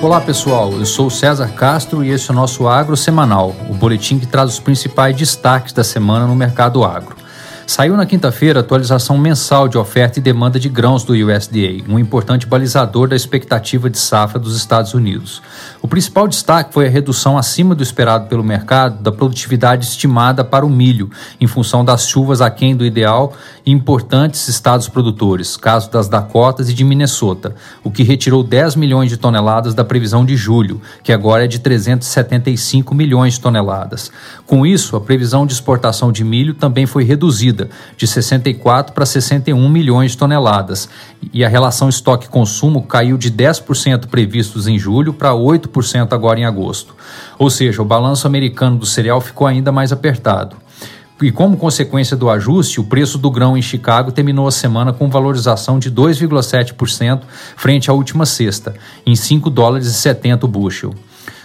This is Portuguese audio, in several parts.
Olá pessoal, eu sou César Castro e esse é o nosso Agro Semanal, o boletim que traz os principais destaques da semana no mercado agro. Saiu na quinta-feira a atualização mensal de oferta e demanda de grãos do USDA, um importante balizador da expectativa de safra dos Estados Unidos. O principal destaque foi a redução acima do esperado pelo mercado da produtividade estimada para o milho, em função das chuvas aquém do ideal em importantes estados produtores, caso das Dakotas e de Minnesota, o que retirou 10 milhões de toneladas da previsão de julho, que agora é de 375 milhões de toneladas. Com isso, a previsão de exportação de milho também foi reduzida de 64 para 61 milhões de toneladas, e a relação estoque-consumo caiu de 10% previstos em julho para 8% agora em agosto. Ou seja, o balanço americano do cereal ficou ainda mais apertado. E como consequência do ajuste, o preço do grão em Chicago terminou a semana com valorização de 2,7% frente à última sexta, em 5 dólares e 70 o bushel.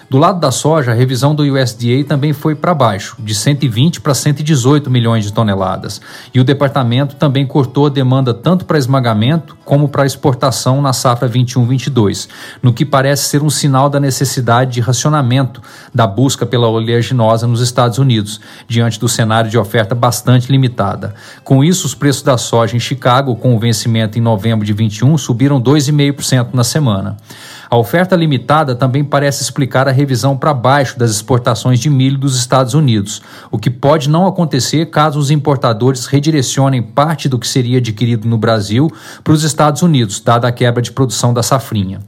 Do lado da soja, a revisão do USDA também foi para baixo, de 120 para 118 milhões de toneladas, e o departamento também cortou a demanda tanto para esmagamento como para exportação na safra 21-22, no que parece ser um sinal da necessidade de racionamento da busca pela oleaginosa nos Estados Unidos, diante do cenário de oferta bastante limitada. Com isso, os preços da soja em Chicago, com o vencimento em novembro de 21, subiram 2,5% na semana. A oferta limitada também parece explicar a revisão para baixo das exportações de milho dos Estados Unidos, o que pode não acontecer caso os importadores redirecionem parte do que seria adquirido no Brasil para os Estados Unidos, dada a quebra de produção da safrinha.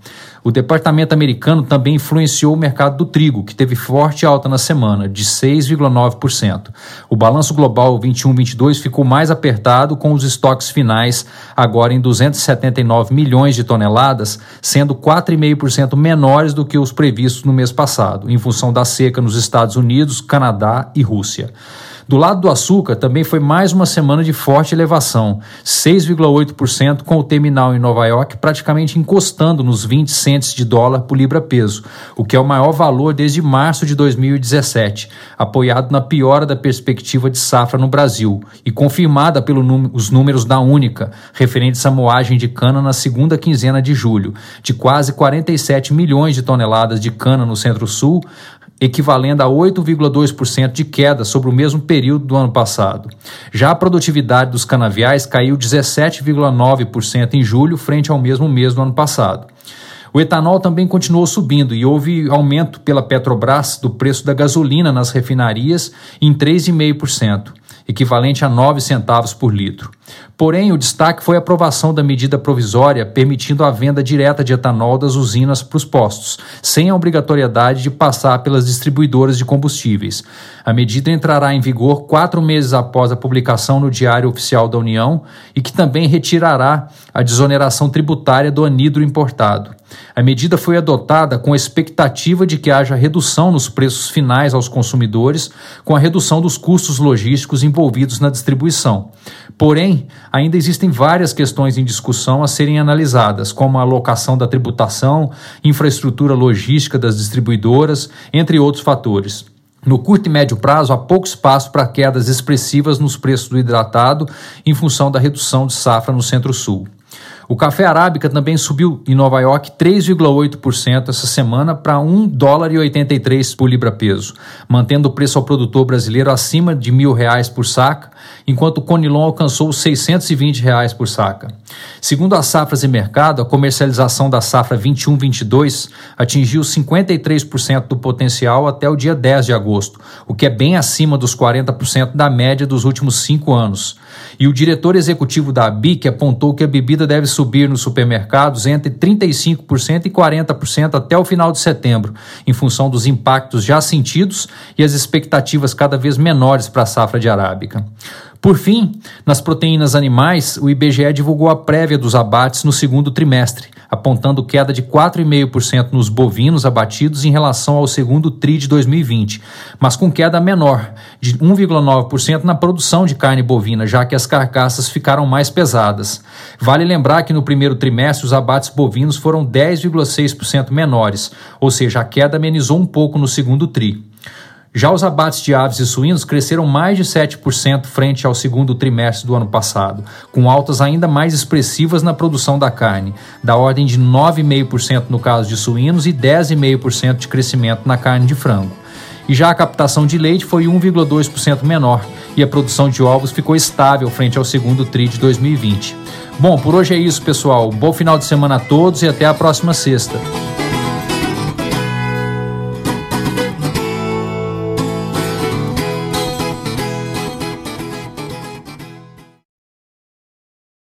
O departamento americano também influenciou o mercado do trigo, que teve forte alta na semana, de 6,9%. O balanço global 21-22 ficou mais apertado, com os estoques finais agora em 279 milhões de toneladas, sendo 4,5% menores do que os previstos no mês passado, em função da seca nos Estados Unidos, Canadá e Rússia. Do lado do açúcar, também foi mais uma semana de forte elevação, 6,8%, com o terminal em Nova York praticamente encostando nos 20 centes de dólar por libra-peso, o que é o maior valor desde março de 2017, apoiado na piora da perspectiva de safra no Brasil e confirmada pelos números da Única, referentes à moagem de cana na segunda quinzena de julho, de quase 47 milhões de toneladas de cana no Centro-Sul, equivalendo a 8,2% de queda sobre o mesmo período do ano passado. Já a produtividade dos canaviais caiu 17,9% em julho, frente ao mesmo mês do ano passado. O etanol também continuou subindo e houve aumento pela Petrobras do preço da gasolina nas refinarias em 3,5% equivalente a 9 centavos por litro. Porém, o destaque foi a aprovação da medida provisória permitindo a venda direta de etanol das usinas para os postos, sem a obrigatoriedade de passar pelas distribuidoras de combustíveis. A medida entrará em vigor quatro meses após a publicação no Diário Oficial da União e que também retirará a desoneração tributária do anidro importado. A medida foi adotada com a expectativa de que haja redução nos preços finais aos consumidores, com a redução dos custos logísticos envolvidos na distribuição. Porém, ainda existem várias questões em discussão a serem analisadas, como a alocação da tributação, infraestrutura logística das distribuidoras, entre outros fatores. No curto e médio prazo, há pouco espaço para quedas expressivas nos preços do hidratado em função da redução de safra no Centro-Sul. O café arábica também subiu em Nova York 3,8% essa semana para 1 dólar e 83 por libra-peso, mantendo o preço ao produtor brasileiro acima de mil reais por saca, enquanto o Conilon alcançou 620 reais por saca. Segundo as safras e mercado, a comercialização da safra 21-22 atingiu 53% do potencial até o dia 10 de agosto, o que é bem acima dos 40% da média dos últimos cinco anos. E o diretor executivo da ABIC apontou que a bebida deve subir nos supermercados entre 35% e 40% até o final de setembro, em função dos impactos já sentidos e as expectativas cada vez menores para a safra de arábica. Por fim, nas proteínas animais, o IBGE divulgou a prévia dos abates no segundo trimestre, apontando queda de 4,5% nos bovinos abatidos em relação ao segundo TRI de 2020, mas com queda menor, de 1,9% na produção de carne bovina, já que as carcaças ficaram mais pesadas. Vale lembrar que no primeiro trimestre os abates bovinos foram 10,6% menores, ou seja, a queda amenizou um pouco no segundo TRI. Já os abates de aves e suínos cresceram mais de 7% frente ao segundo trimestre do ano passado, com altas ainda mais expressivas na produção da carne, da ordem de 9,5% no caso de suínos e 10,5% de crescimento na carne de frango. E já a captação de leite foi 1,2% menor e a produção de ovos ficou estável frente ao segundo TRI de 2020. Bom, por hoje é isso, pessoal. bom final de semana a todos e até a próxima sexta.